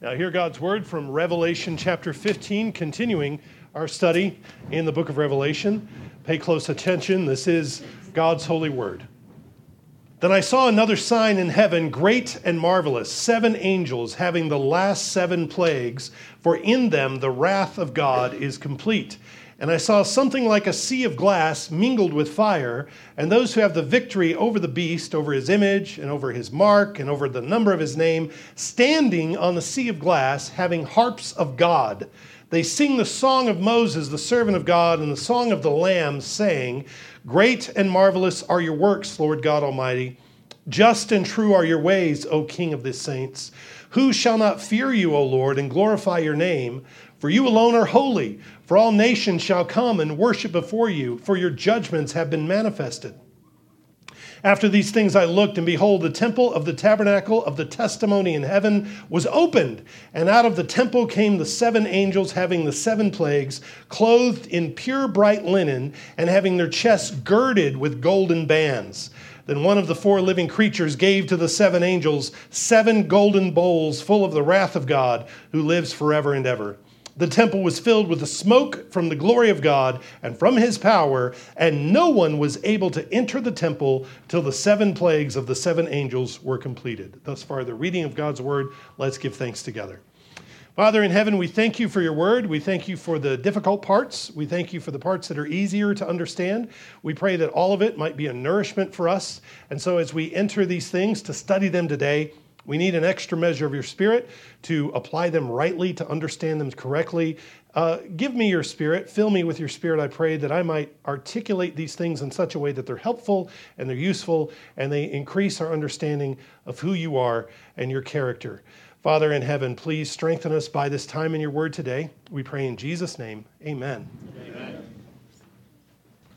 Now, hear God's word from Revelation chapter 15, continuing our study in the book of Revelation. Pay close attention. This is God's holy word. Then I saw another sign in heaven, great and marvelous, seven angels having the last seven plagues, for in them the wrath of God is complete. And I saw something like a sea of glass mingled with fire, and those who have the victory over the beast, over his image, and over his mark, and over the number of his name, standing on the sea of glass, having harps of God. They sing the song of Moses, the servant of God, and the song of the Lamb, saying, Great and marvelous are your works, Lord God Almighty. Just and true are your ways, O King of the saints. Who shall not fear you, O Lord, and glorify your name? For you alone are holy, for all nations shall come and worship before you, for your judgments have been manifested. After these things I looked, and behold, the temple of the tabernacle of the testimony in heaven was opened. And out of the temple came the seven angels having the seven plagues, clothed in pure bright linen, and having their chests girded with golden bands. Then one of the four living creatures gave to the seven angels seven golden bowls full of the wrath of God, who lives forever and ever the temple was filled with the smoke from the glory of God and from his power, and no one was able to enter the temple till the seven plagues of the seven angels were completed. Thus far, the reading of God's word. Let's give thanks together. Father in heaven, we thank you for your word. We thank you for the difficult parts. We thank you for the parts that are easier to understand. We pray that all of it might be a nourishment for us. And so, as we enter these things to study them today, we need an extra measure of your spirit to apply them rightly, to understand them correctly. Uh, give me your spirit, fill me with your spirit, I pray, that I might articulate these things in such a way that they're helpful and they're useful and they increase our understanding of who you are and your character. Father in heaven, please strengthen us by this time in your word today. We pray in Jesus' name. Amen. Amen.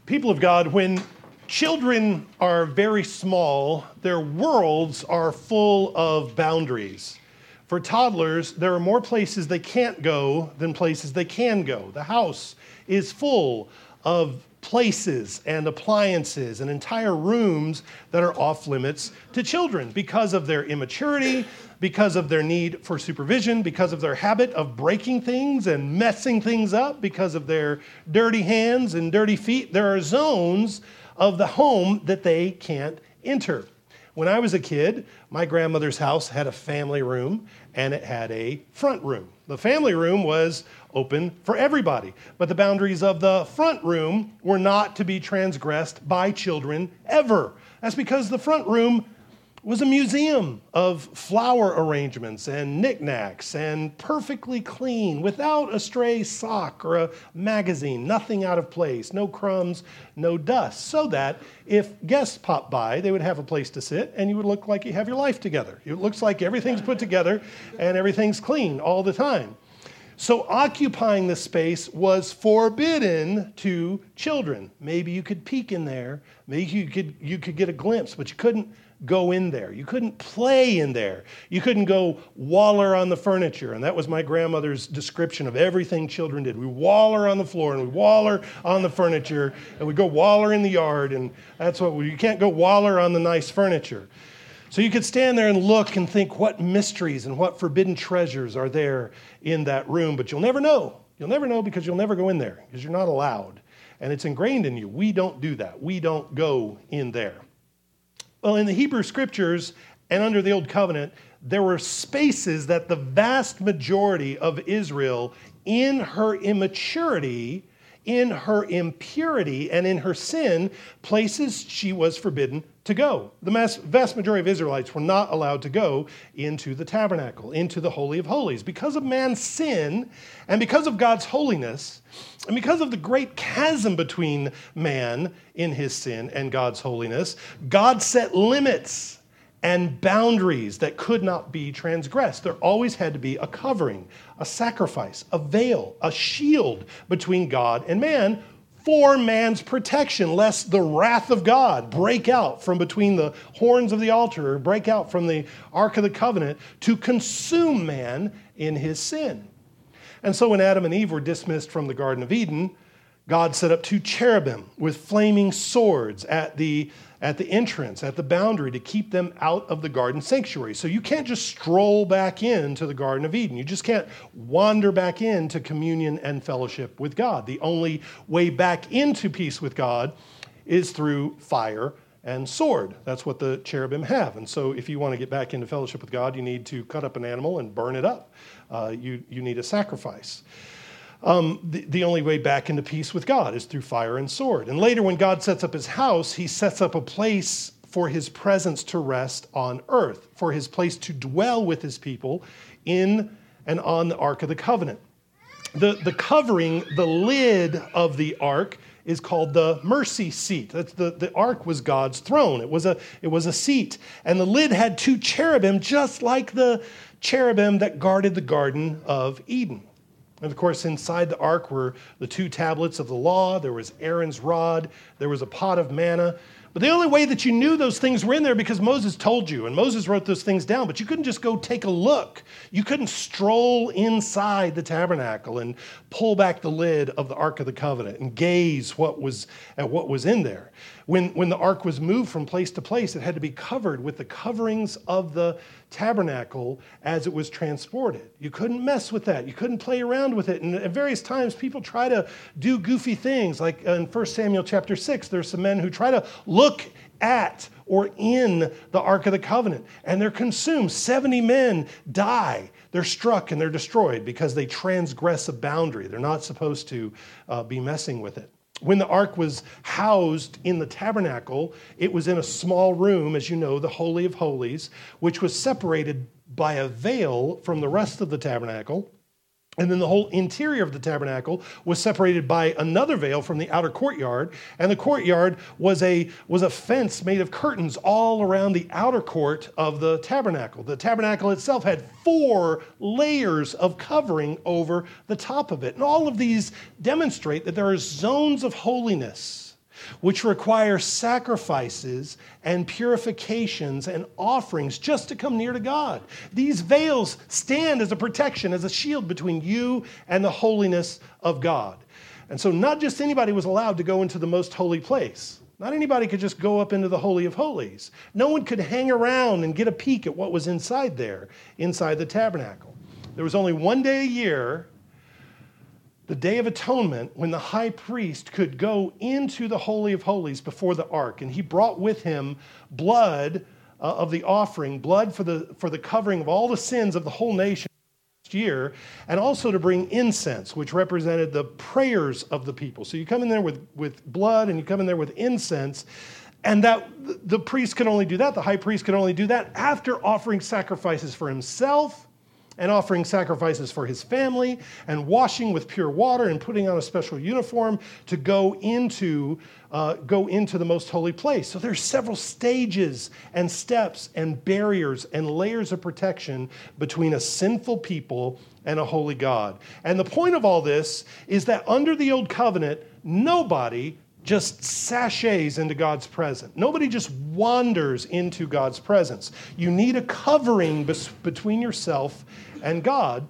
People of God, when children are very small, their worlds are full of boundaries. For toddlers, there are more places they can't go than places they can go. The house is full of places and appliances and entire rooms that are off limits to children because of their immaturity, because of their need for supervision, because of their habit of breaking things and messing things up, because of their dirty hands and dirty feet. There are zones of the home that they can't enter. When I was a kid, my grandmother's house had a family room and it had a front room. The family room was open for everybody, but the boundaries of the front room were not to be transgressed by children ever. That's because the front room was a museum of flower arrangements and knickknacks and perfectly clean, without a stray sock or a magazine, nothing out of place, no crumbs, no dust, so that if guests pop by, they would have a place to sit and you would look like you have your life together. It looks like everything's put together and everything's clean all the time. So, occupying the space was forbidden to children. Maybe you could peek in there, maybe you could, you could get a glimpse, but you couldn't go in there. You couldn't play in there. You couldn't go waller on the furniture. And that was my grandmother's description of everything children did. We waller on the floor and we waller on the furniture and we go waller in the yard. And that's what we, you can't go waller on the nice furniture. So you could stand there and look and think what mysteries and what forbidden treasures are there in that room, but you'll never know. You'll never know because you'll never go in there because you're not allowed. And it's ingrained in you. We don't do that. We don't go in there. Well, in the Hebrew scriptures and under the Old Covenant, there were spaces that the vast majority of Israel, in her immaturity, in her impurity, and in her sin, places she was forbidden to go. The vast majority of Israelites were not allowed to go into the tabernacle, into the Holy of Holies. Because of man's sin and because of God's holiness, and because of the great chasm between man in his sin and God's holiness, God set limits and boundaries that could not be transgressed. There always had to be a covering, a sacrifice, a veil, a shield between God and man for man's protection, lest the wrath of God break out from between the horns of the altar or break out from the Ark of the Covenant to consume man in his sin. And so when Adam and Eve were dismissed from the Garden of Eden, God set up two cherubim with flaming swords at the, at the entrance, at the boundary, to keep them out of the garden sanctuary. So you can't just stroll back into the Garden of Eden. You just can't wander back into communion and fellowship with God. The only way back into peace with God is through fire and sword. That's what the cherubim have. And so, if you want to get back into fellowship with God, you need to cut up an animal and burn it up. Uh, you, you need a sacrifice. Um, the, the only way back into peace with God is through fire and sword. And later, when God sets up his house, he sets up a place for his presence to rest on earth, for his place to dwell with his people in and on the Ark of the Covenant. The, the covering, the lid of the ark, is called the mercy seat. That's the, the ark was God's throne. It was, a, it was a seat. And the lid had two cherubim, just like the cherubim that guarded the Garden of Eden. And of course, inside the ark were the two tablets of the law, there was Aaron's rod, there was a pot of manna. But the only way that you knew those things were in there because Moses told you, and Moses wrote those things down, but you couldn't just go take a look. You couldn't stroll inside the tabernacle and pull back the lid of the Ark of the Covenant and gaze what was, at what was in there. When, when the ark was moved from place to place, it had to be covered with the coverings of the tabernacle as it was transported. You couldn't mess with that. You couldn't play around with it. And at various times, people try to do goofy things. Like in 1 Samuel chapter 6, there's some men who try to look at or in the Ark of the Covenant, and they're consumed. 70 men die. They're struck and they're destroyed because they transgress a boundary. They're not supposed to uh, be messing with it. When the ark was housed in the tabernacle, it was in a small room, as you know, the Holy of Holies, which was separated by a veil from the rest of the tabernacle. And then the whole interior of the tabernacle was separated by another veil from the outer courtyard. And the courtyard was a, was a fence made of curtains all around the outer court of the tabernacle. The tabernacle itself had four layers of covering over the top of it. And all of these demonstrate that there are zones of holiness which require sacrifices and purifications and offerings just to come near to God. These veils stand as a protection, as a shield between you and the holiness of God. And so, not just anybody was allowed to go into the most holy place. Not anybody could just go up into the Holy of Holies. No one could hang around and get a peek at what was inside there, inside the tabernacle. There was only one day a year the Day of Atonement, when the high priest could go into the Holy of Holies before the ark, and he brought with him blood uh, of the offering, blood for the, for the covering of all the sins of the whole nation year, and also to bring incense, which represented the prayers of the people. So you come in there with, with blood and you come in there with incense. And that the priest could only do that, the high priest could only do that after offering sacrifices for himself and offering sacrifices for his family and washing with pure water and putting on a special uniform to go into uh, go into the most holy place. So there's several stages and steps and barriers and layers of protection between a sinful people and a holy god. And the point of all this is that under the old covenant nobody just sashays into God's presence. Nobody just wanders into God's presence. You need a covering bes- between yourself and God.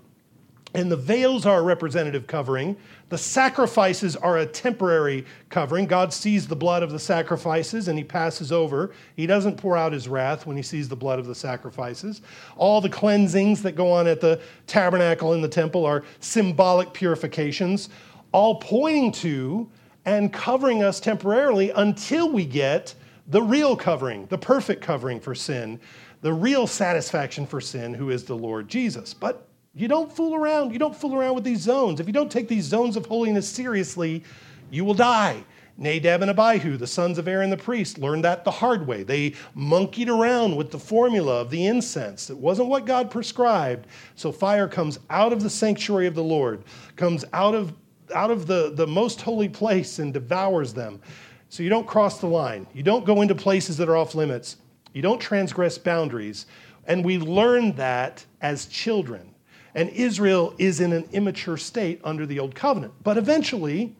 And the veils are a representative covering. The sacrifices are a temporary covering. God sees the blood of the sacrifices and he passes over. He doesn't pour out his wrath when he sees the blood of the sacrifices. All the cleansings that go on at the tabernacle in the temple are symbolic purifications, all pointing to and covering us temporarily until we get the real covering, the perfect covering for sin, the real satisfaction for sin, who is the Lord Jesus. But you don't fool around. You don't fool around with these zones. If you don't take these zones of holiness seriously, you will die. Nadab and Abihu, the sons of Aaron the priest, learned that the hard way. They monkeyed around with the formula of the incense. It wasn't what God prescribed. So fire comes out of the sanctuary of the Lord, comes out of, out of the, the most holy place and devours them. So you don't cross the line. You don't go into places that are off limits. You don't transgress boundaries. And we learn that as children. And Israel is in an immature state under the old covenant. But eventually,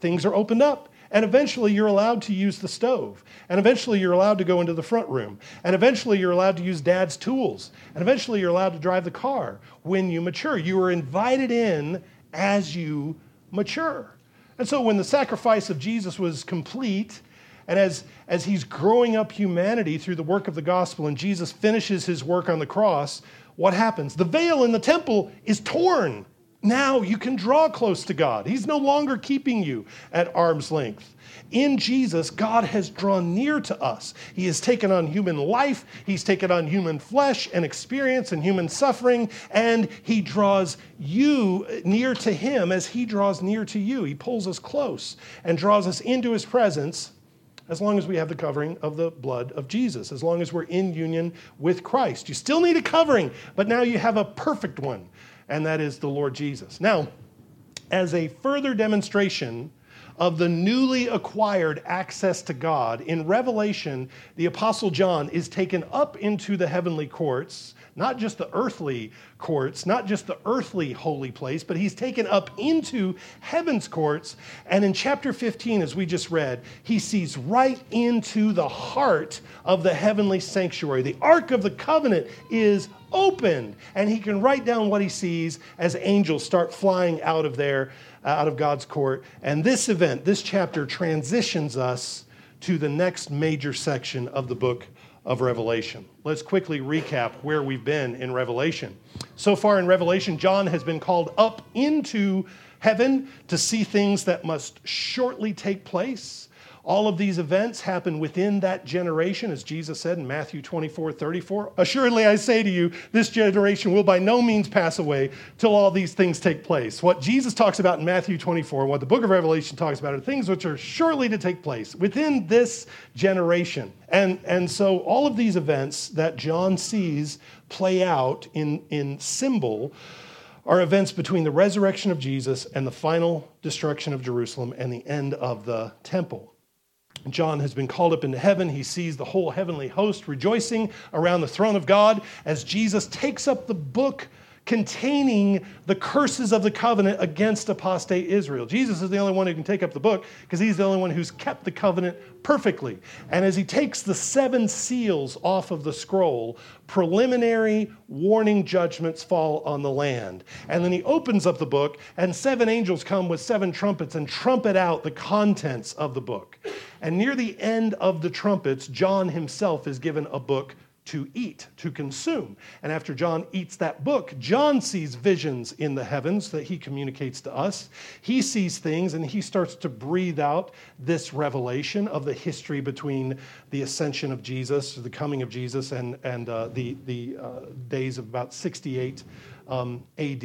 things are opened up. And eventually, you're allowed to use the stove. And eventually, you're allowed to go into the front room. And eventually, you're allowed to use dad's tools. And eventually, you're allowed to drive the car when you mature. You are invited in as you mature. And so when the sacrifice of Jesus was complete, and as, as he's growing up humanity through the work of the gospel, and Jesus finishes his work on the cross, what happens? The veil in the temple is torn. Now you can draw close to God. He's no longer keeping you at arm's length. In Jesus, God has drawn near to us. He has taken on human life, He's taken on human flesh and experience and human suffering, and He draws you near to Him as He draws near to you. He pulls us close and draws us into His presence as long as we have the covering of the blood of Jesus, as long as we're in union with Christ. You still need a covering, but now you have a perfect one, and that is the Lord Jesus. Now, as a further demonstration of the newly acquired access to God, in Revelation, the Apostle John is taken up into the heavenly courts, not just the earthly courts, not just the earthly holy place, but he's taken up into heaven's courts. And in chapter 15, as we just read, he sees right into the heart of the heavenly sanctuary. The Ark of the Covenant is opened, and he can write down what he sees as angels start flying out of there Uh, out of God's court. And this event, this chapter, transitions us to the next major section of the book of Revelation. Let's quickly recap where we've been in Revelation. So far in Revelation, John has been called up into heaven to see things that must shortly take place. All of these events happen within that generation, as Jesus said in Matthew 24 34. Assuredly, I say to you, this generation will by no means pass away till all these things take place. What Jesus talks about in Matthew 24, and what the book of Revelation talks about, are things which are surely to take place within this generation. And, and so, all of these events that John sees play out in, in symbol are events between the resurrection of Jesus and the final destruction of Jerusalem and the end of the temple. John has been called up into heaven. He sees the whole heavenly host rejoicing around the throne of God as Jesus takes up the book containing the curses of the covenant against apostate Israel. Jesus is the only one who can take up the book because he's the only one who's kept the covenant perfectly. And as he takes the seven seals off of the scroll, preliminary warning judgments fall on the land. And then he opens up the book, and seven angels come with seven trumpets and trumpet out the contents of the book. And near the end of the trumpets, John himself is given a book to eat, to consume. And after John eats that book, John sees visions in the heavens that he communicates to us. He sees things and he starts to breathe out this revelation of the history between the ascension of Jesus, the coming of Jesus, and, and uh, the, the uh, days of about 68 um, AD.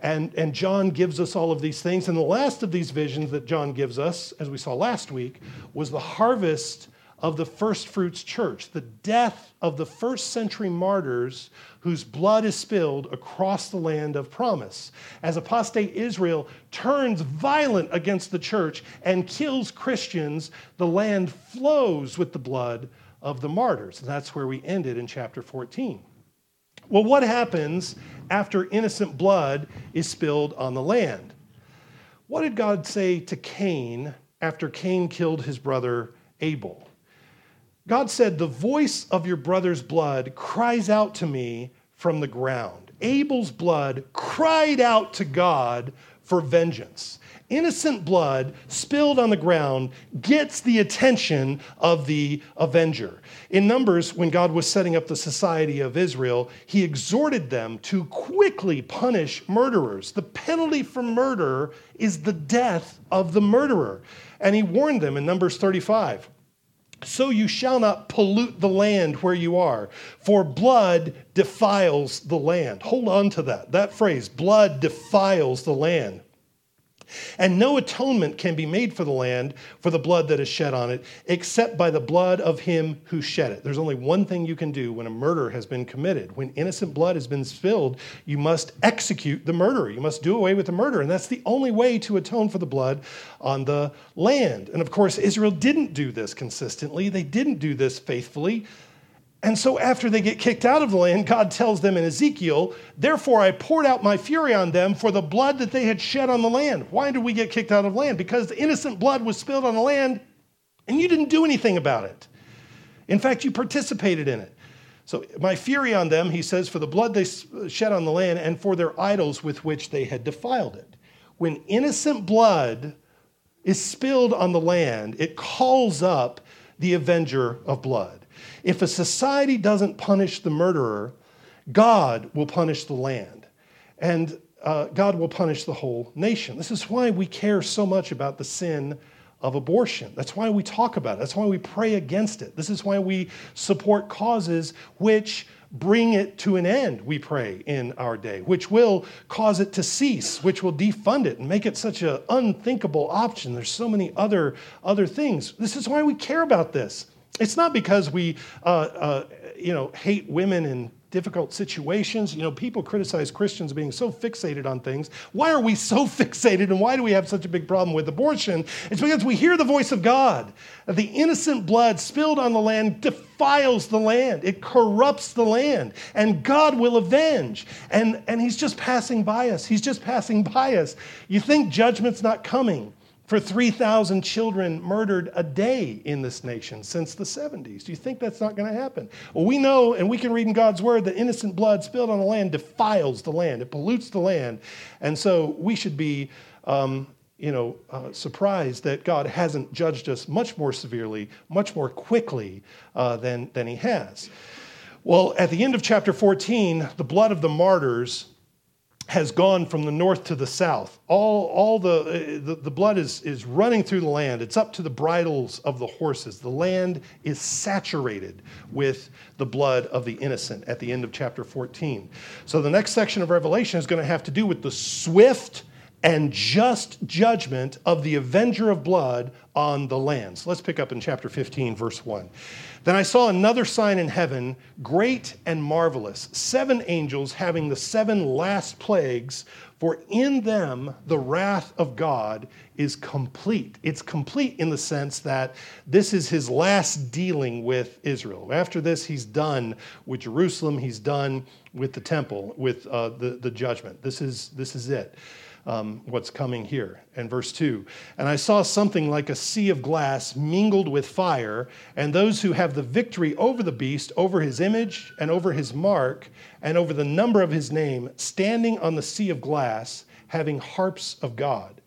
And, and John gives us all of these things. And the last of these visions that John gives us, as we saw last week, was the harvest of the first fruits church, the death of the first century martyrs whose blood is spilled across the land of promise. As apostate Israel turns violent against the church and kills Christians, the land flows with the blood of the martyrs. And that's where we ended in chapter 14. Well, what happens after innocent blood is spilled on the land? What did God say to Cain after Cain killed his brother Abel? God said, The voice of your brother's blood cries out to me from the ground. Abel's blood cried out to God for vengeance. Innocent blood spilled on the ground gets the attention of the avenger. In Numbers, when God was setting up the society of Israel, he exhorted them to quickly punish murderers. The penalty for murder is the death of the murderer. And he warned them in Numbers 35 so you shall not pollute the land where you are, for blood defiles the land. Hold on to that. That phrase, blood defiles the land. And no atonement can be made for the land for the blood that is shed on it, except by the blood of him who shed it. There's only one thing you can do when a murder has been committed. When innocent blood has been spilled, you must execute the murderer. You must do away with the murder. And that's the only way to atone for the blood on the land. And of course, Israel didn't do this consistently, they didn't do this faithfully. And so, after they get kicked out of the land, God tells them in Ezekiel, Therefore I poured out my fury on them for the blood that they had shed on the land. Why did we get kicked out of land? Because the innocent blood was spilled on the land and you didn't do anything about it. In fact, you participated in it. So, my fury on them, he says, for the blood they shed on the land and for their idols with which they had defiled it. When innocent blood is spilled on the land, it calls up the avenger of blood. If a society doesn't punish the murderer, God will punish the land. And uh, God will punish the whole nation. This is why we care so much about the sin of abortion. That's why we talk about it. That's why we pray against it. This is why we support causes which bring it to an end, we pray in our day, which will cause it to cease, which will defund it and make it such an unthinkable option. There's so many other, other things. This is why we care about this. It's not because we, uh, uh, you know, hate women in difficult situations. You know, people criticize Christians being so fixated on things. Why are we so fixated and why do we have such a big problem with abortion? It's because we hear the voice of God. The innocent blood spilled on the land defiles the land, it corrupts the land, and God will avenge. And, and He's just passing by us. He's just passing by us. You think judgment's not coming for 3,000 children murdered a day in this nation since the 70s. Do you think that's not going to happen? Well, we know, and we can read in God's word, that innocent blood spilled on the land defiles the land, it pollutes the land. And so we should be. Um, you know, uh, surprised that God hasn't judged us much more severely, much more quickly uh, than, than He has. Well, at the end of chapter 14, the blood of the martyrs has gone from the north to the south. All, all the, uh, the, the, blood is, is running through the land. It's up to the bridles of the horses. The land is saturated with the blood of the innocent at the end of chapter 14. So the next section of Revelation is going to have to do with the swift and just judgment of the avenger of blood on the land. So let's pick up in chapter 15, verse 1. Then I saw another sign in heaven, great and marvelous, seven angels having the seven last plagues, for in them the wrath of God is complete. It's complete in the sense that this is his last dealing with Israel. After this, he's done with Jerusalem, he's done with the temple, with uh, the, the judgment. This is, this is it um, what's coming here. And verse 2 And I saw something like a sea of glass mingled with fire, and those who have the victory over the beast, over his image, and over his mark, and over the number of his name, standing on the sea of glass, having harps of God.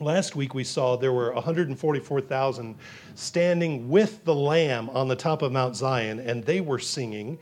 Last week we saw there were 144,000 standing with the Lamb on the top of Mount Zion, and they were singing.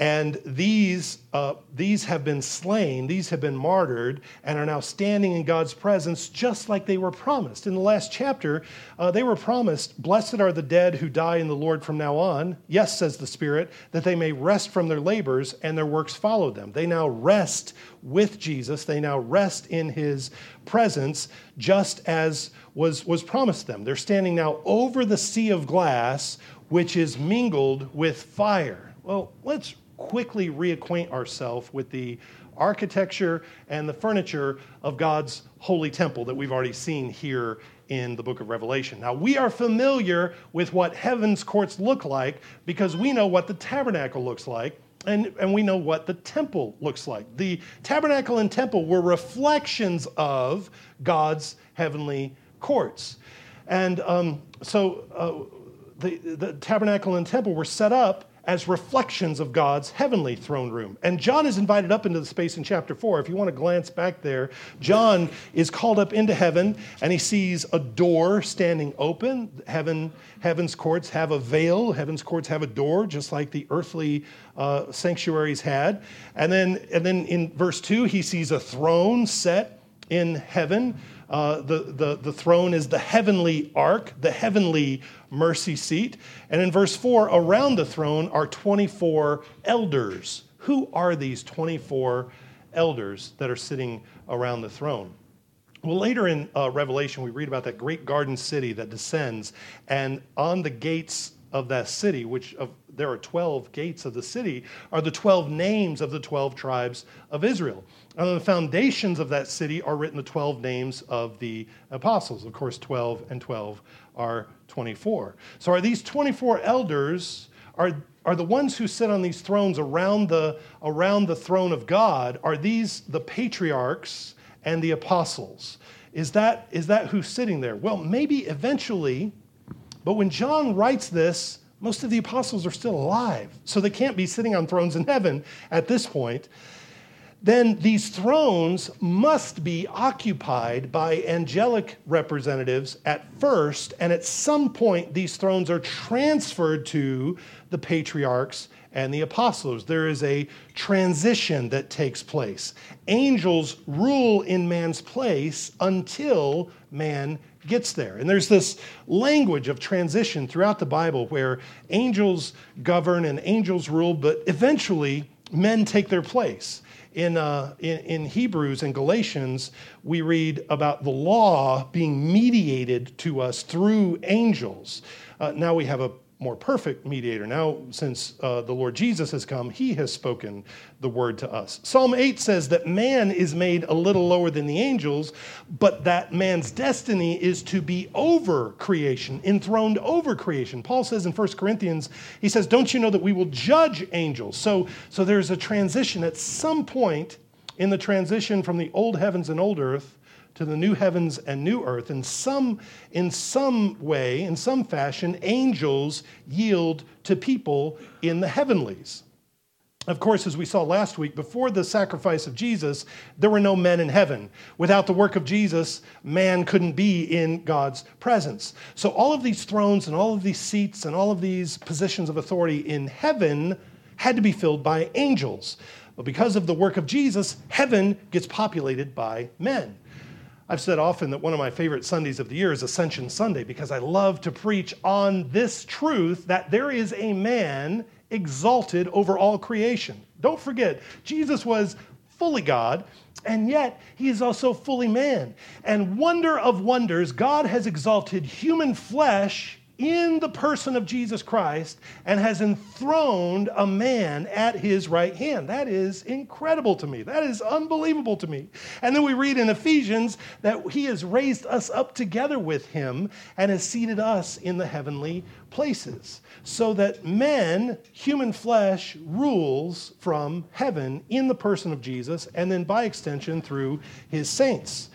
And these, uh, these have been slain, these have been martyred, and are now standing in God's presence just like they were promised. In the last chapter, uh, they were promised, Blessed are the dead who die in the Lord from now on. Yes, says the Spirit, that they may rest from their labors and their works follow them. They now rest with Jesus, they now rest in his presence, just as was, was promised them. They're standing now over the sea of glass, which is mingled with fire. Well, let's quickly reacquaint ourselves with the architecture and the furniture of God's holy temple that we've already seen here in the book of Revelation. Now, we are familiar with what heaven's courts look like because we know what the tabernacle looks like. And, and we know what the temple looks like. The tabernacle and temple were reflections of God's heavenly courts. And um, so uh, the, the tabernacle and temple were set up as reflections of God's heavenly throne room. And John is invited up into the space in chapter 4. If you want to glance back there, John is called up into heaven and he sees a door standing open. Heaven, heaven's courts have a veil, heaven's courts have a door, just like the earthly uh, sanctuaries had. And then, and then in verse 2, he sees a throne set in heaven uh, the, the, the throne is the heavenly ark, the heavenly mercy seat. And in verse 4, around the throne are 24 elders. Who are these 24 elders that are sitting around the throne? Well, later in uh, Revelation, we read about that great garden city that descends, and on the gates of that city, which of, there are 12 gates of the city, are the 12 names of the 12 tribes of Israel. And on the foundations of that city are written the 12 names of the apostles. Of course, 12 and 12 are 24. So are these 24 elders, are, are the ones who sit on these thrones around the, around the throne of God, are these the patriarchs and the apostles? Is that, is that who's sitting there? Well, maybe eventually but when John writes this, most of the apostles are still alive, so they can't be sitting on thrones in heaven at this point. then these thrones must be occupied by angelic representatives at first, and at some point, these thrones are transferred to the patriarchs and the apostles. There is a transition that takes place. Angels rule in man's place until man gets there. And there's this language of transition throughout the Bible where angels govern and angels rule, but eventually men take their place in, uh, in, in, Hebrews and Galatians, we read about the law being mediated to us through angels. Uh, now we have a more perfect mediator. Now, since uh, the Lord Jesus has come, he has spoken the word to us. Psalm 8 says that man is made a little lower than the angels, but that man's destiny is to be over creation, enthroned over creation. Paul says in 1 Corinthians, he says, Don't you know that we will judge angels? So, so there's a transition at some point in the transition from the old heavens and old earth to the new heavens and new earth. In some, in some way, in some fashion, angels yield to people in the heavenlies. Of course, as we saw last week, before the sacrifice of Jesus, there were no men in heaven. Without the work of Jesus, man couldn't be in God's presence. So, all of these thrones and all of these seats and all of these positions of authority in heaven had to be filled by angels. But because of the work of Jesus, heaven gets populated by men. I've said often that one of my favorite Sundays of the year is Ascension Sunday because I love to preach on this truth that there is a man exalted over all creation. Don't forget, Jesus was fully God, and yet he is also fully man. And wonder of wonders, God has exalted human flesh in the person of Jesus Christ and has enthroned a man at his right hand. That is incredible to me. That is unbelievable to me. And then we read in Ephesians that he has raised us up together with him and has seated us in the heavenly places so that men, human flesh, rules from heaven in the person of Jesus and then by extension through his saints.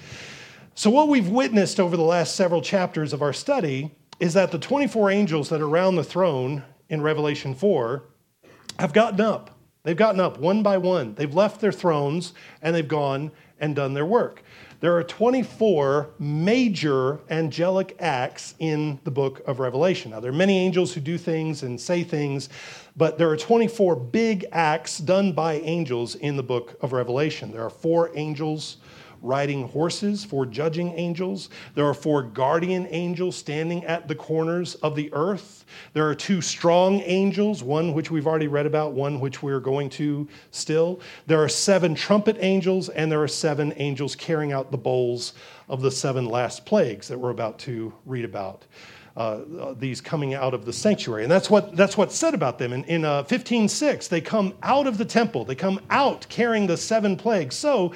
So, what we've witnessed over the last several chapters of our study is that the 24 angels that are around the throne in Revelation 4 have gotten up. They've gotten up one by one. They've left their thrones and they've gone and done their work. There are 24 major angelic acts in the book of Revelation. Now, there are many angels who do things and say things, but there are 24 big acts done by angels in the book of Revelation. There are four angels riding horses, four judging angels. There are four guardian angels standing at the corners of the earth. There are two strong angels, one which we've already read about, one which we're going to still. There are seven trumpet angels, and there are seven angels carrying out the bowls of the seven last plagues that we're about to read about. Uh, these coming out of the sanctuary. And that's, what, that's what's said about them. In, in uh, 15.6, they come out of the temple. They come out carrying the seven plagues. So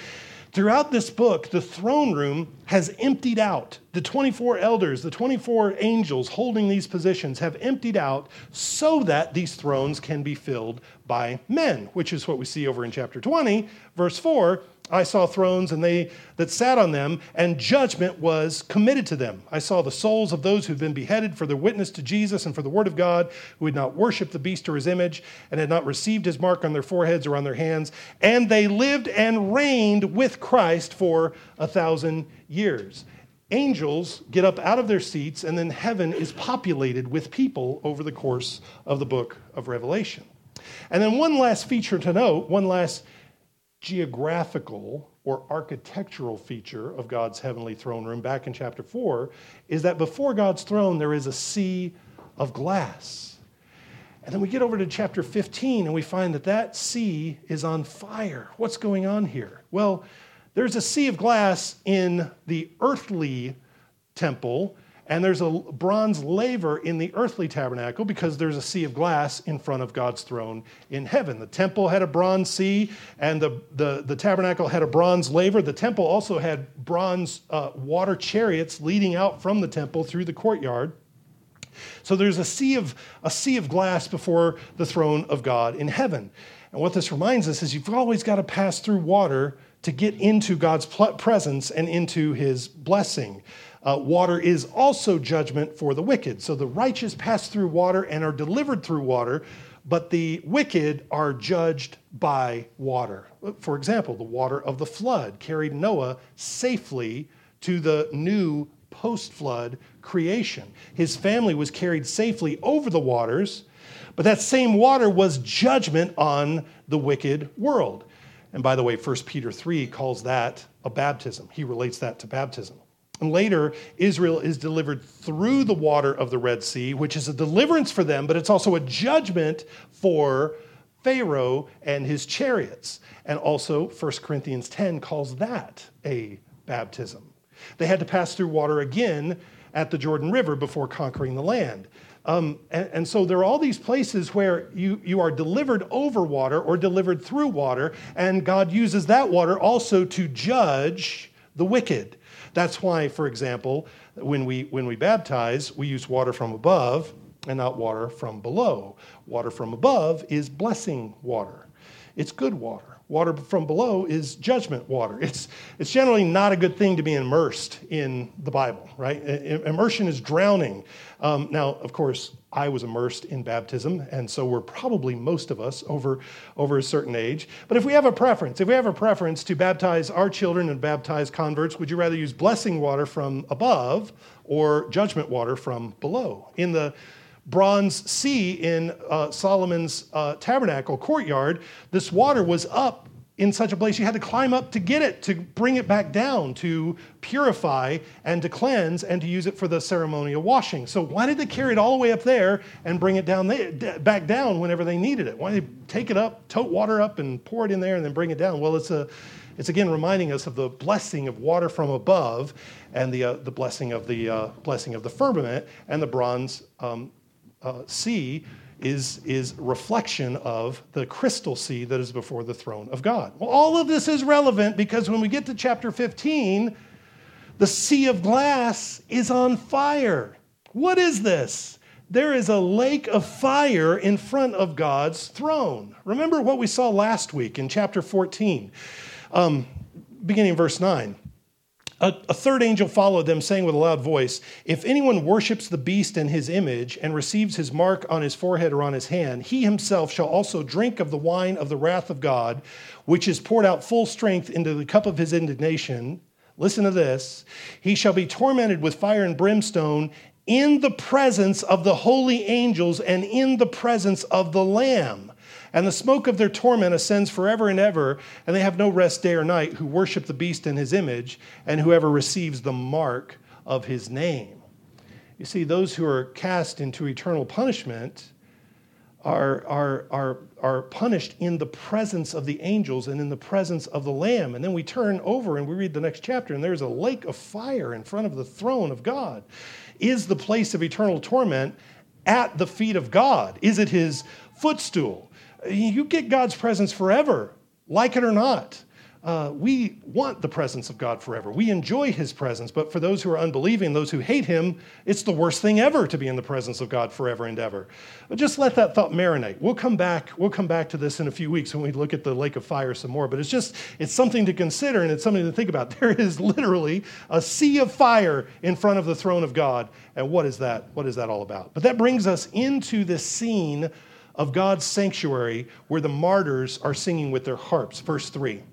Throughout this book, the throne room has emptied out. The 24 elders, the 24 angels holding these positions have emptied out so that these thrones can be filled by men, which is what we see over in chapter 20, verse 4. I saw thrones and they that sat on them, and judgment was committed to them. I saw the souls of those who'd been beheaded for their witness to Jesus and for the word of God, who had not worshiped the beast or his image, and had not received his mark on their foreheads or on their hands. And they lived and reigned with Christ for a thousand years. Angels get up out of their seats, and then heaven is populated with people over the course of the book of Revelation. And then, one last feature to note, one last geographical or architectural feature of God's heavenly throne room back in chapter 4 is that before God's throne there is a sea of glass. And then we get over to chapter 15 and we find that that sea is on fire. What's going on here? Well, there's a sea of glass in the earthly temple and there's a bronze laver in the earthly tabernacle because there's a sea of glass in front of God's throne in heaven. The temple had a bronze sea, and the, the, the tabernacle had a bronze laver. The temple also had bronze uh, water chariots leading out from the temple through the courtyard. So there's a sea of a sea of glass before the throne of God in heaven. And what this reminds us is you've always got to pass through water to get into God's presence and into his blessing. Uh, water is also judgment for the wicked. So the righteous pass through water and are delivered through water, but the wicked are judged by water. For example, the water of the flood carried Noah safely to the new post flood creation. His family was carried safely over the waters, but that same water was judgment on the wicked world. And by the way, 1 Peter 3 calls that a baptism. He relates that to baptism. And later, Israel is delivered through the water of the Red Sea, which is a deliverance for them, but it's also a judgment for Pharaoh and his chariots. And also, 1 Corinthians 10 calls that a baptism. They had to pass through water again at the Jordan River before conquering the land. Um, and, and, so there are all these places where you, you are delivered over water or delivered through water, and God uses that water also to judge the wicked. That's why, for example, when we, when we baptize, we use water from above and not water from below. Water from above is blessing water, it's good water. Water from below is judgment water. It's, it's generally not a good thing to be immersed in the Bible, right? Immersion is drowning. Um, now, of course, I was immersed in baptism, and so we're probably most of us over, over a certain age. But if we have a preference, if we have a preference to baptize our children and baptize converts, would you rather use blessing water from above or judgment water from below? In the bronze sea in uh, Solomon's uh, tabernacle courtyard, this water was up in such a place you had to climb up to get it, to bring it back down, to purify and to cleanse and to use it for the ceremonial washing. So why did they carry it all the way up there and bring it down back down whenever they needed it? Why did they take it up, tote water up, and pour it in there and then bring it down? Well, it's a it's again reminding us of the blessing of water from above and the, uh, the blessing, of the, uh, blessing of the firmament and the bronze um, uh, sea is, is reflection of the crystal sea that is before the throne of God. Well, all of this is relevant because when we get to chapter 15, the sea of glass is on fire. What is this? There is a lake of fire in front of God's throne. Remember what we saw last week in chapter 14, um, beginning verse 9. A, a, third angel followed them, saying with a loud voice, If anyone worships the beast and his image, and receives his mark on his forehead or on his hand, he himself shall also drink of the wine of the wrath of God, which is poured out full strength into the cup of his indignation. Listen to this. He shall be tormented with fire and brimstone in the presence of the holy angels and in the presence of the Lamb. And the smoke of their torment ascends forever and ever, and they have no rest day or night who worship the beast in his image, and whoever receives the mark of his name. You see, those who are cast into eternal punishment are, are, are, are punished in the presence of the angels and in the presence of the Lamb. And then we turn over and we read the next chapter, and there's a lake of fire in front of the throne of God. Is the place of eternal torment at the feet of God? Is it his footstool? You get God's presence forever, like it or not. Uh, we want the presence of God forever. We enjoy his presence, but for those who are unbelieving, those who hate him, it's the worst thing ever to be in the presence of God forever and ever. But just let that thought marinate. We'll come back, we'll come back to this in a few weeks when we look at the lake of fire some more. But it's just it's something to consider and it's something to think about. There is literally a sea of fire in front of the throne of God. And what is that? What is that all about? But that brings us into this scene of God's sanctuary where the martyrs are singing with their harps. Verse 3.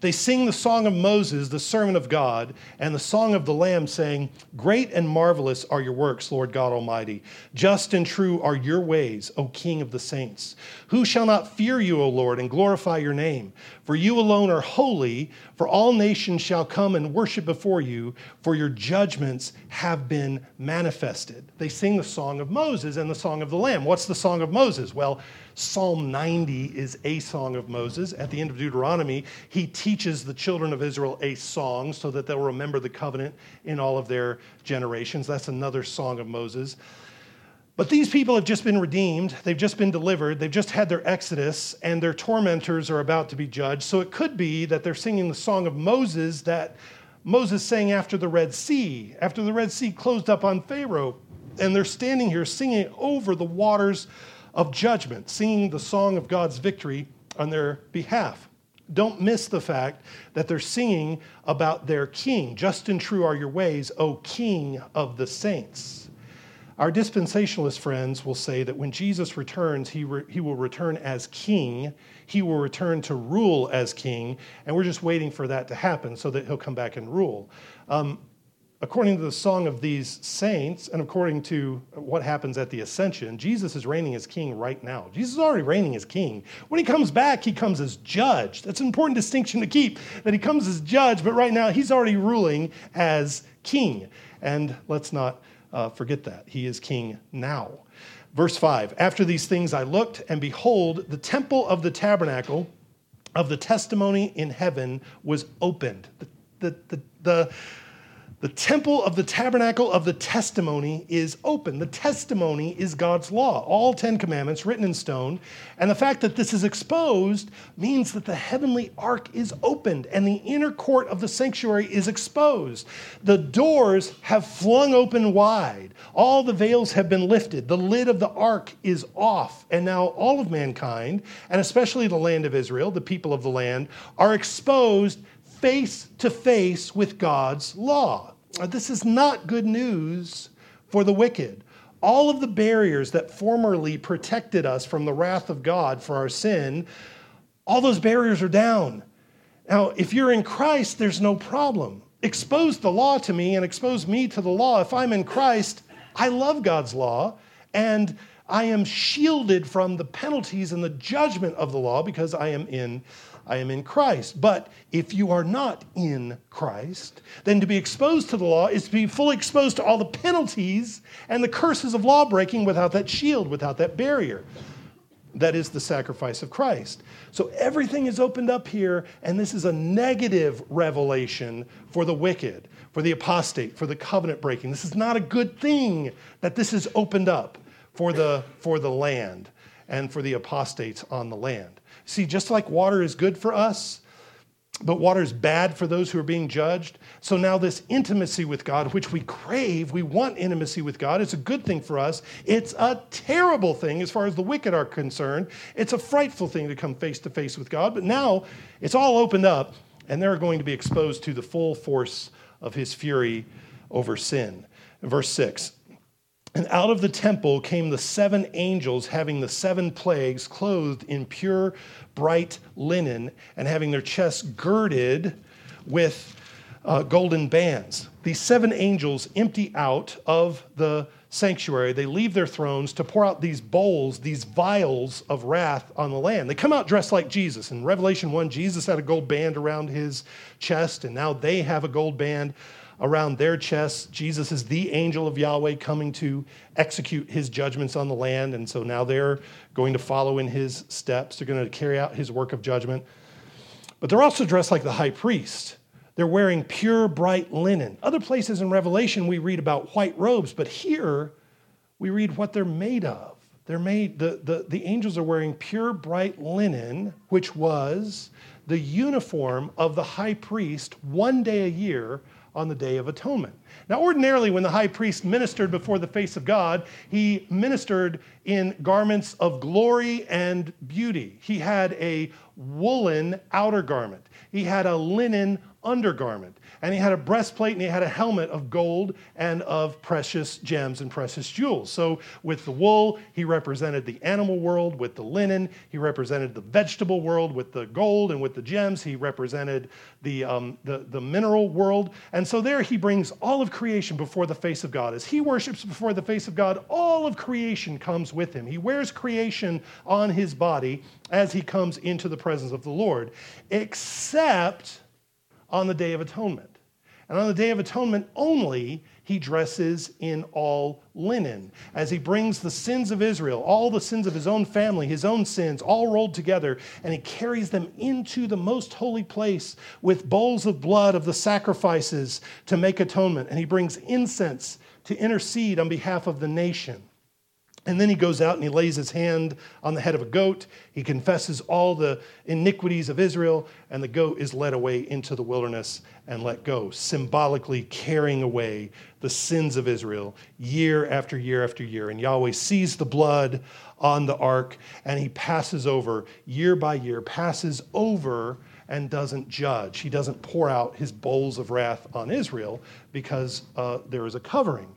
They sing the song of Moses, the sermon of God, and the song of the Lamb, saying, Great and marvelous are your works, Lord God Almighty. Just and true are your ways, O King of the saints. Who shall not fear you, O Lord, and glorify your name? For you alone are holy, for all nations shall come and worship before you, for your judgments have been manifested. They sing the song of Moses and the song of the Lamb. What's the song of Moses? Well, Psalm 90 is a song of Moses. At the end of Deuteronomy, he teaches the children of Israel a song so that they'll remember the covenant in all of their generations. That's another song of Moses. But these people have just been redeemed. They've just been delivered. They've just had their exodus, and their tormentors are about to be judged. So it could be that they're singing the song of Moses that Moses sang after the Red Sea, after the Red Sea closed up on Pharaoh. And they're standing here singing over the waters of judgment, singing the song of God's victory on their behalf. Don't miss the fact that they're singing about their king. Just and true are your ways, O King of the saints. Our dispensationalist friends will say that when Jesus returns, he, re- he will return as king. He will return to rule as king, and we're just waiting for that to happen so that he'll come back and rule. Um, according to the song of these saints, and according to what happens at the ascension, Jesus is reigning as king right now. Jesus is already reigning as king. When he comes back, he comes as judge. That's an important distinction to keep, that he comes as judge, but right now he's already ruling as king. And let's not uh, forget that. He is king now. Verse 5 After these things I looked, and behold, the temple of the tabernacle of the testimony in heaven was opened. The, the, the, the the temple of the tabernacle of the testimony is open. The testimony is God's law, all 10 commandments written in stone. And the fact that this is exposed means that the heavenly ark is opened and the inner court of the sanctuary is exposed. The doors have flung open wide. All the veils have been lifted. The lid of the ark is off. And now all of mankind, and especially the land of Israel, the people of the land, are exposed face to face with God's law. This is not good news for the wicked. All of the barriers that formerly protected us from the wrath of God for our sin, all those barriers are down. Now, if you're in Christ, there's no problem. Expose the law to me and expose me to the law. If I'm in Christ, I love God's law and I am shielded from the penalties and the judgment of the law because I am in I am in Christ. But if you are not in Christ, then to be exposed to the law is to be fully exposed to all the penalties and the curses of law breaking without that shield, without that barrier. That is the sacrifice of Christ. So everything is opened up here, and this is a negative revelation for the wicked, for the apostate, for the covenant breaking. This is not a good thing that this is opened up for the, for the land and for the apostates on the land. See, just like water is good for us, but water is bad for those who are being judged. So now, this intimacy with God, which we crave, we want intimacy with God. It's a good thing for us. It's a terrible thing as far as the wicked are concerned. It's a frightful thing to come face to face with God. But now it's all opened up, and they're going to be exposed to the full force of his fury over sin. Verse 6 and out of the temple came the seven angels having the seven plagues, clothed in pure, bright linen, and having their chests girded with uh, golden bands. These seven angels empty out of the sanctuary. They leave their thrones to pour out these bowls, these vials of wrath on the land. They come out dressed like Jesus. In Revelation 1, Jesus had a gold band around his chest, and now they have a gold band around their chests. Jesus is the angel of Yahweh coming to execute his judgments on the land. And so now they're going to follow in his steps. They're going to carry out his work of judgment. But they're also dressed like the high priest. They're wearing pure, bright linen. Other places in Revelation, we read about white robes, but here we read what they're made of. They're made, the, the, the angels are wearing pure, bright linen, which was the uniform of the high priest one day a year on the Day of Atonement. Now, ordinarily, when the high priest ministered before the face of God, he ministered in garments of glory and beauty. He had a woolen outer garment, he had a linen undergarment and he had a breastplate and he had a helmet of gold and of precious gems and precious jewels. So, with the wool, he represented the animal world. With the linen, he represented the vegetable world. With the gold and with the gems, he represented the, um, the, the mineral world. And so, there he brings all of creation before the face of God. As he worships before the face of God, all of creation comes with him. He wears creation on his body as he comes into the presence of the Lord, except on the Day of Atonement. And on the Day of Atonement only, he dresses in all linen as he brings the sins of Israel, all the sins of his own family, his own sins, all rolled together, and he carries them into the most holy place with bowls of blood of the sacrifices to make atonement. And he brings incense to intercede on behalf of the nation. And then he goes out and he lays his hand on the head of a goat. He confesses all the iniquities of Israel, and the goat is led away into the wilderness and let go, symbolically carrying away the sins of Israel year after year after year. And Yahweh sees the blood on the ark, and he passes over year by year, passes over and doesn't judge. He doesn't pour out his bowls of wrath on Israel because uh, there is a covering.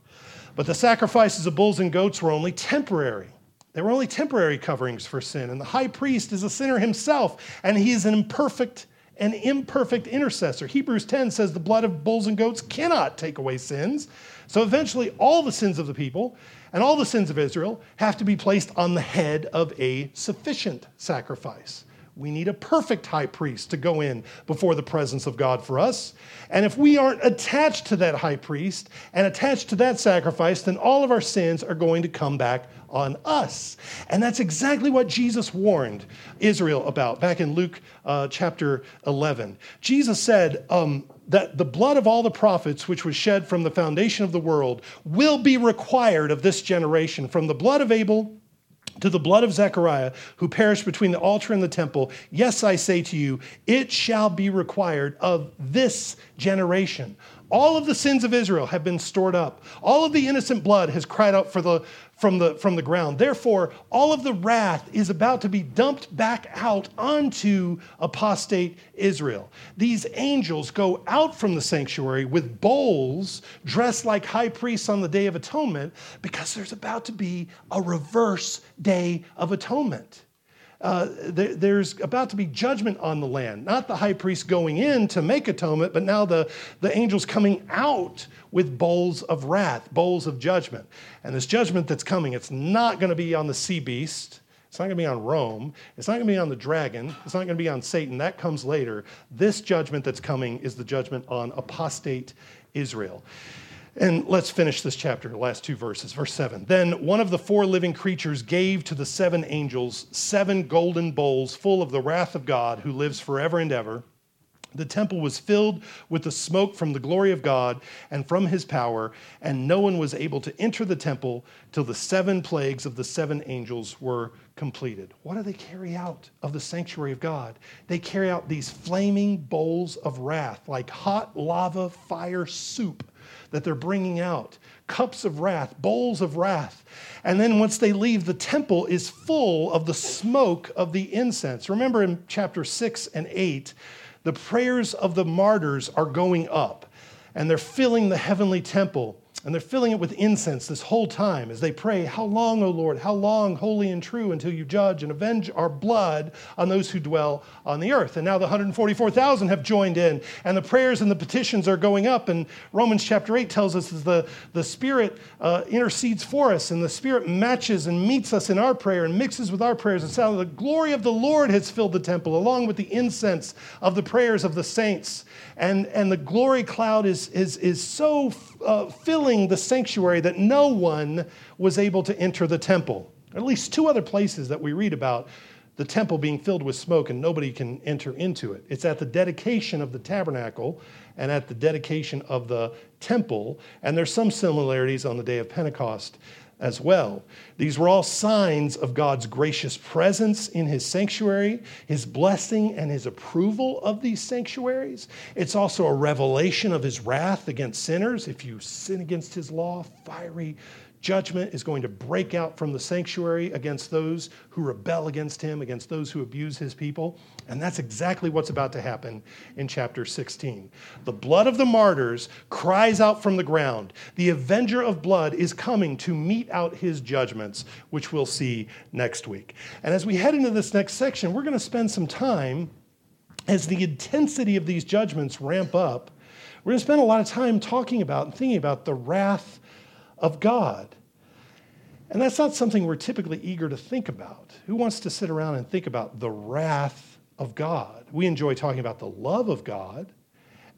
But the sacrifices of bulls and goats were only temporary. They were only temporary coverings for sin. And the high priest is a sinner himself, and he is an imperfect and imperfect intercessor. Hebrews 10 says the blood of bulls and goats cannot take away sins. So eventually, all the sins of the people and all the sins of Israel have to be placed on the head of a sufficient sacrifice. We need a perfect high priest to go in before the presence of God for us. And if we aren't attached to that high priest and attached to that sacrifice, then all of our sins are going to come back on us. And that's exactly what Jesus warned Israel about back in Luke uh, chapter 11. Jesus said um, that the blood of all the prophets, which was shed from the foundation of the world, will be required of this generation, from the blood of Abel to the blood of Zechariah, who perished between the altar and the temple, yes, I say to you, it shall be required of this generation. All of the sins of Israel have been stored up. All of the innocent blood has cried out the, from, the, from the ground. Therefore, all of the wrath is about to be dumped back out onto apostate Israel. These angels go out from the sanctuary with bowls dressed like high priests on the Day of Atonement because there's about to be a reverse Day of Atonement uh, there, there's about to be judgment on the land. Not the high priest going in to make atonement, but now the, the angels coming out with bowls of wrath, bowls of judgment. And this judgment that's coming, it's not going to be on the sea beast. It's not going to be on Rome. It's not going to be on the dragon. It's not going to be on Satan. That comes later. This judgment that's coming is the judgment on apostate Israel. And let's finish this chapter, the last two verses. Verse 7. Then one of the four living creatures gave to the seven angels seven golden bowls full of the wrath of God who lives forever and ever. The temple was filled with the smoke from the glory of God and from his power, and no one was able to enter the temple till the seven plagues of the seven angels were completed. What do they carry out of the sanctuary of God? They carry out these flaming bowls of wrath, like hot lava fire soup that they're bringing out cups of wrath, bowls of wrath. And then once they leave, the temple is full of the smoke of the incense. Remember in chapter 6 and 8, the prayers of the martyrs are going up and they're filling the heavenly temple. And they're filling it with incense this whole time as they pray, How long, O Lord? How long, holy and true, until you judge and avenge our blood on those who dwell on the earth? And now the 144,000 have joined in, and the prayers and the petitions are going up. And Romans chapter 8 tells us that the, the Spirit uh, intercedes for us, and the Spirit matches and meets us in our prayer and mixes with our prayers. And so the glory of the Lord has filled the temple, along with the incense of the prayers of the saints. And, and the glory cloud is, is, is so uh, filling the sanctuary that no one was able to enter the temple. At least two other places that we read about the temple being filled with smoke and nobody can enter into it. It's at the dedication of the tabernacle and at the dedication of the temple. And there's some similarities on the day of Pentecost as well. These were all signs of God's gracious presence in his sanctuary, his blessing and his approval of these sanctuaries. It's also a revelation of his wrath against sinners. If you sin against his law, fiery Judgment is going to break out from the sanctuary against those who rebel against him, against those who abuse his people. And that's exactly what's about to happen in chapter 16. The blood of the martyrs cries out from the ground. The avenger of blood is coming to mete out his judgments, which we'll see next week. And as we head into this next section, we're going to spend some time as the intensity of these judgments ramp up. We're going to spend a lot of time talking about and thinking about the wrath of God. And that's not something we're typically eager to think about. Who wants to sit around and think about the wrath of God? We enjoy talking about the love of God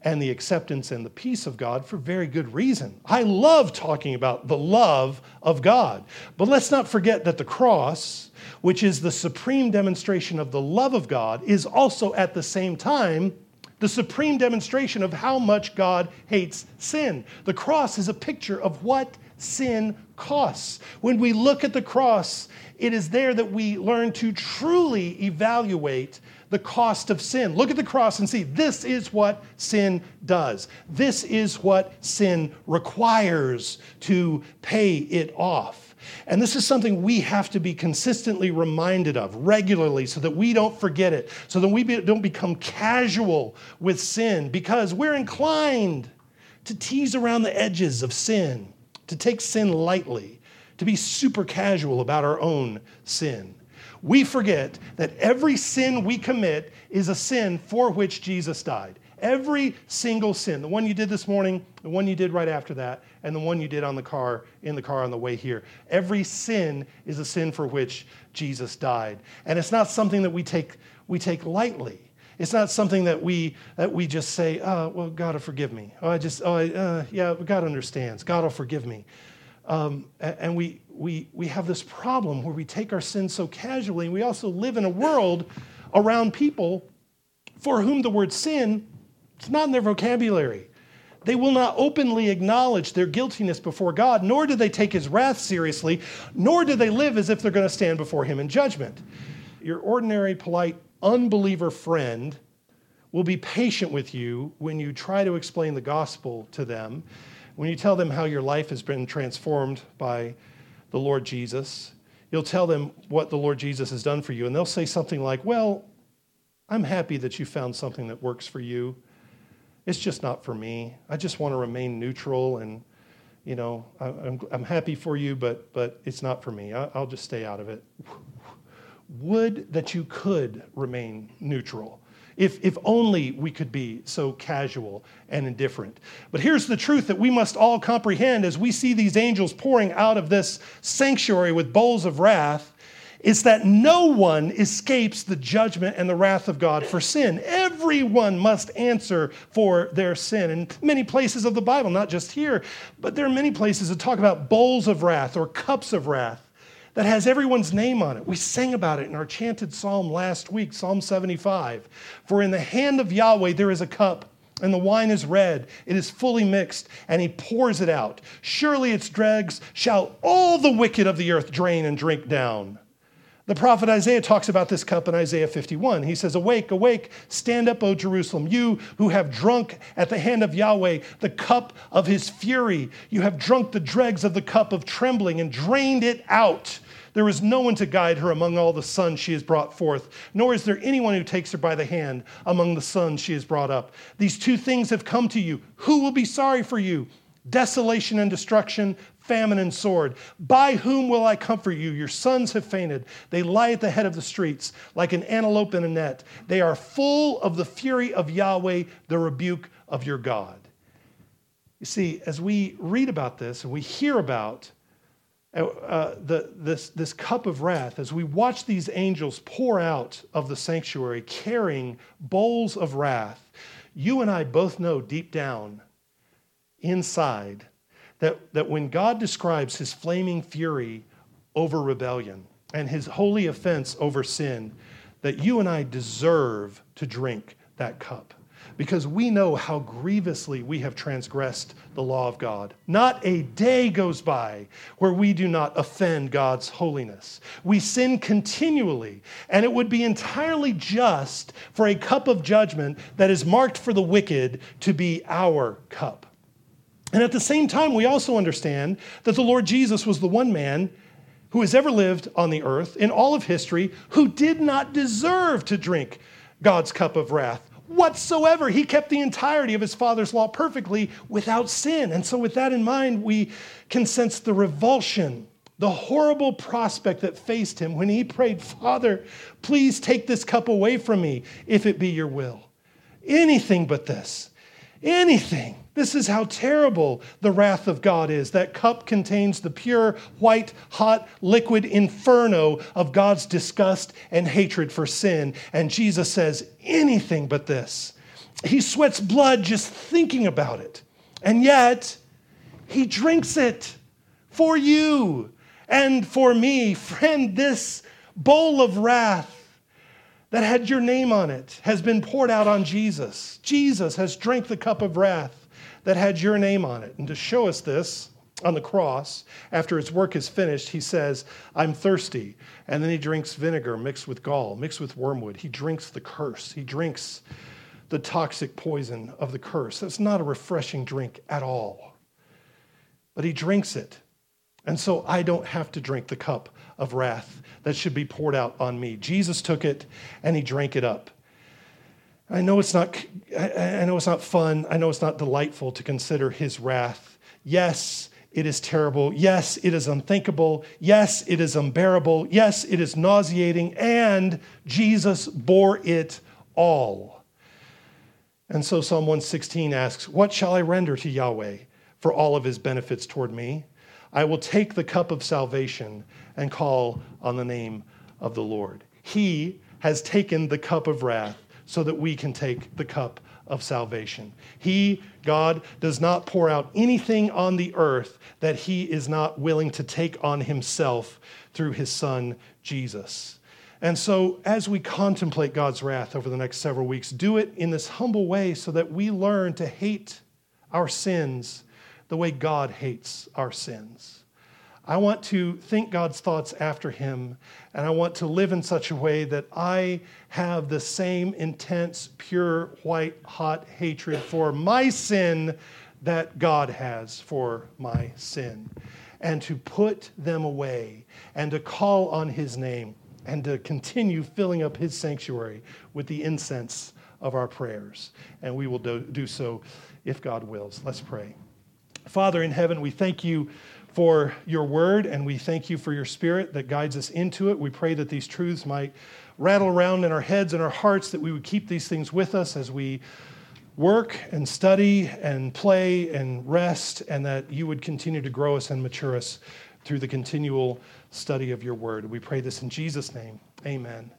and the acceptance and the peace of God for very good reason. I love talking about the love of God. But let's not forget that the cross, which is the supreme demonstration of the love of God, is also at the same time the supreme demonstration of how much God hates sin. The cross is a picture of what sin costs. When we look at the cross, it is there that we learn to truly evaluate the cost of sin. Look at the cross and see this is what sin does. This is what sin requires to pay it off. And this is something we have to be consistently reminded of regularly so that we don't forget it, so that we don't become casual with sin because we're inclined to tease around the edges of sin to take sin lightly, to be super casual about our own sin. We forget that every sin we commit is a sin for which Jesus died. Every single sin, the one you did this morning, the one you did right after that, and the one you did on the car, in the car on the way here. Every sin is a sin for which Jesus died. And it's not something that we take, we take lightly. It's not something that we, that we just say, oh, well, God will forgive me. Oh, I just, oh, I, uh, yeah, God understands. God will forgive me. Um, and we, we, we have this problem where we take our sins so casually. And we also live in a world around people for whom the word sin it's not in their vocabulary. They will not openly acknowledge their guiltiness before God, nor do they take his wrath seriously, nor do they live as if they're going to stand before him in judgment. Your ordinary, polite, unbeliever friend will be patient with you when you try to explain the gospel to them, when you tell them how your life has been transformed by the Lord Jesus. You'll tell them what the Lord Jesus has done for you, and they'll say something like, Well, I'm happy that you found something that works for you it's just not for me. I just want to remain neutral and, you know, I, am I'm happy for you, but, but it's not for me. I, I'll just stay out of it. Would that you could remain neutral. If, if only we could be so casual and indifferent. But here's the truth that we must all comprehend as we see these angels pouring out of this sanctuary with bowls of wrath is that no one escapes the judgment and the wrath of God for sin. Everyone must answer for their sin. In many places of the Bible, not just here, but there are many places that talk about bowls of wrath or cups of wrath that has everyone's name on it. We sang about it in our chanted psalm last week, Psalm 75. For in the hand of Yahweh there is a cup and the wine is red. It is fully mixed, and he pours it out. Surely its dregs shall all the wicked of the earth drain and drink down. The prophet Isaiah talks about this cup in Isaiah 51. He says, Awake, awake, stand up, O Jerusalem, you who have drunk at the hand of Yahweh the cup of his fury. You have drunk the dregs of the cup of trembling and drained it out. There is no one to guide her among all the sons she has brought forth, nor is there anyone who takes her by the hand among the sons she has brought up. These two things have come to you. Who will be sorry for you? Desolation and destruction, famine and sword. By whom will I comfort you? Your sons have fainted. They lie at the head of the streets like an antelope in a net. They are full of the fury of Yahweh, the rebuke of your God. You see, as we read about this and we hear about uh, uh the, this, this cup of wrath, as we watch these angels pour out of the sanctuary carrying bowls of wrath, you and I both know deep down inside that, that when God describes his flaming fury over rebellion and his holy offense over sin, that you and I deserve to drink that cup because we know how grievously we have transgressed the law of God. Not a day goes by where we do not offend God's holiness. We sin continually, and it would be entirely just for a cup of judgment that is marked for the wicked to be our cup. And at the same time, we also understand that the Lord Jesus was the one man who has ever lived on the earth in all of history who did not deserve to drink God's cup of wrath whatsoever. He kept the entirety of his Father's law perfectly without sin. And so, with that in mind, we can sense the revulsion, the horrible prospect that faced him when he prayed, Father, please take this cup away from me if it be your will. Anything but this. Anything. This is how terrible the wrath of God is. That cup contains the pure, white, hot, liquid inferno of God's disgust and hatred for sin. And Jesus says, anything but this. He sweats blood just thinking about it. And yet, he drinks it for you and for me. Friend, this bowl of wrath that had your name on it has been poured out on Jesus. Jesus has drank the cup of wrath that had your name on it. And to show us this, on the cross, after his work is finished, he says, I'm thirsty. And then he drinks vinegar mixed with gall, mixed with wormwood. He drinks the curse. He drinks the toxic poison of the curse. That's not a refreshing drink at all. But he drinks it. And so I don't have to drink the cup of wrath that should be poured out on me. Jesus took it and he drank it up. I know it's not I know it's not fun. I know it's not delightful to consider his wrath. Yes, it is terrible. Yes, it is unthinkable. Yes, it is unbearable. Yes, it is nauseating. And Jesus bore it all. And so Psalm 116 asks, What shall I render to Yahweh for all of his benefits toward me? I will take the cup of salvation and call on the name of the Lord. He has taken the cup of wrath so that we can take the cup of salvation. He, God, does not pour out anything on the earth that he is not willing to take on himself through his son, Jesus. And so, as we contemplate God's wrath over the next several weeks, do it in this humble way so that we learn to hate our sins the way God hates our sins. I want to think God's thoughts after him, and I want to live in such a way that I have the same intense, pure, white hot hatred for my sin that God has for my sin. And to put them away and to call on his name and to continue filling up his sanctuary with the incense of our prayers. And we will do, do so if God wills. Let's pray. Father in heaven, we thank you for your word, and we thank you for your spirit that guides us into it. We pray that these truths might rattle around in our heads and our hearts, that we would keep these things with us as we work and study and play and rest, and that you would continue to grow us and mature us through the continual study of your word. We pray this in Jesus' name. Amen.